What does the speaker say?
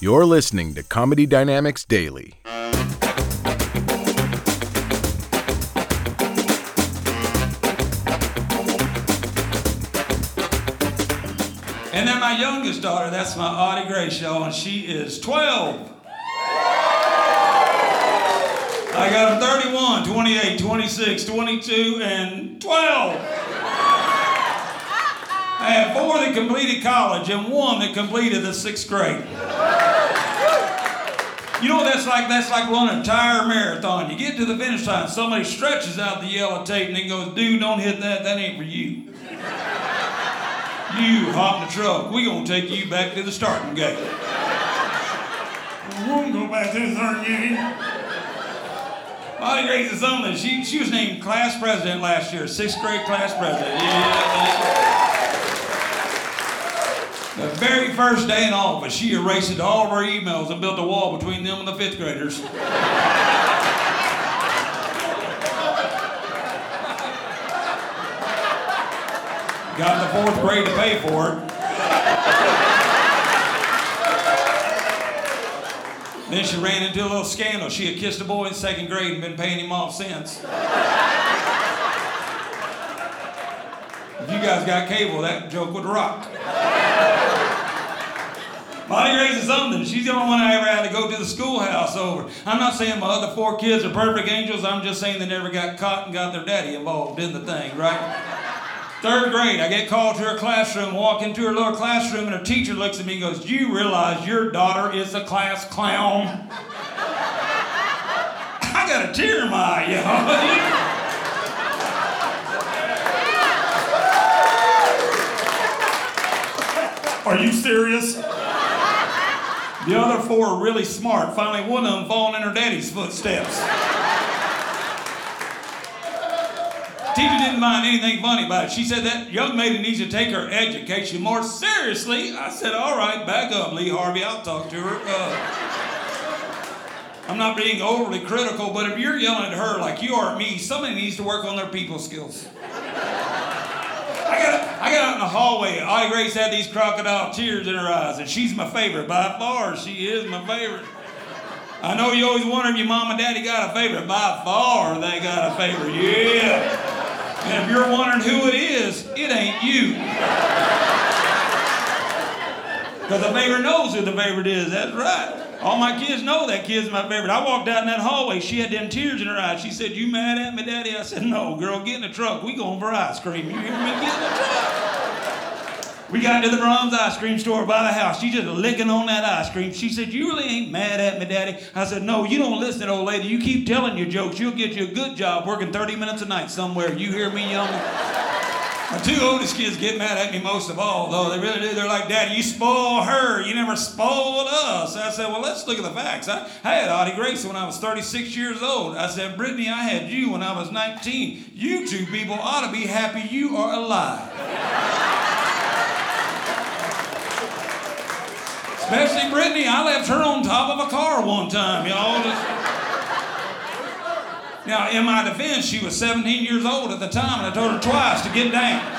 You're listening to Comedy Dynamics Daily. And then my youngest daughter, that's my Audie Grace, and she is 12. I got them 31, 28, 26, 22, and 12. I had four that completed college and one that completed the sixth grade. You know what that's like? That's like running a tire marathon. You get to the finish line, somebody stretches out the yellow tape and then goes, dude, don't hit that, that ain't for you. You hop in the truck, we gonna take you back to the starting gate. We won't go back to the starting gate. Molly Grace is something. She, she was named class president last year, sixth grade class president. Yeah. The very first day in office, she erased all of our emails and built a wall between them and the fifth graders. Got the fourth grade to pay for it. Then she ran into a little scandal. She had kissed a boy in second grade and been paying him off since. If you guys got cable, that joke would rock. Grace is something. She's the only one I ever had to go to the schoolhouse over. I'm not saying my other four kids are perfect angels. I'm just saying they never got caught and got their daddy involved in the thing, right? Third grade, I get called to her classroom, walk into her little classroom, and her teacher looks at me and goes, Do you realize your daughter is a class clown? I got a tear in my eye, know. Are you serious? The other four are really smart. Finally, one of them falling in her daddy's footsteps. Teacher didn't mind anything funny about it. She said that young lady needs to take her education more seriously. I said, all right, back up, Lee Harvey. I'll talk to her. Uh, I'm not being overly critical, but if you're yelling at her like you are at me, somebody needs to work on their people skills. I got, out in the hallway. Audie Grace had these crocodile tears in her eyes, and she's my favorite. By far, she is my favorite. I know you always wonder if your mom and daddy got a favorite. By far, they got a favorite. Yeah. And if you're wondering who it is, it ain't you. Because the favorite knows who the favorite is. That's right. All my kids know that kid's my favorite. I walked out in that hallway. She had them tears in her eyes. She said, You mad at me, Daddy? I said, No, girl, get in the truck. We going for ice cream. You hear me? Get in the truck. We got to the Braum's ice cream store by the house. She just licking on that ice cream. She said, You really ain't mad at me, Daddy? I said, No, you don't listen, old lady. You keep telling your jokes. You'll get you a good job working 30 minutes a night somewhere. You hear me, young? My two oldest kids get mad at me most of all, though. They really do. They're like, Daddy, you spoil her. You never spoiled us. I said, Well, let's look at the facts. I, I had Audie Grace when I was 36 years old. I said, Brittany, I had you when I was 19. You two people ought to be happy you are alive. Especially Brittany. I left her on top of a car one time, y'all. Just... Now, in my defense, she was 17 years old at the time, and I told her twice to get down.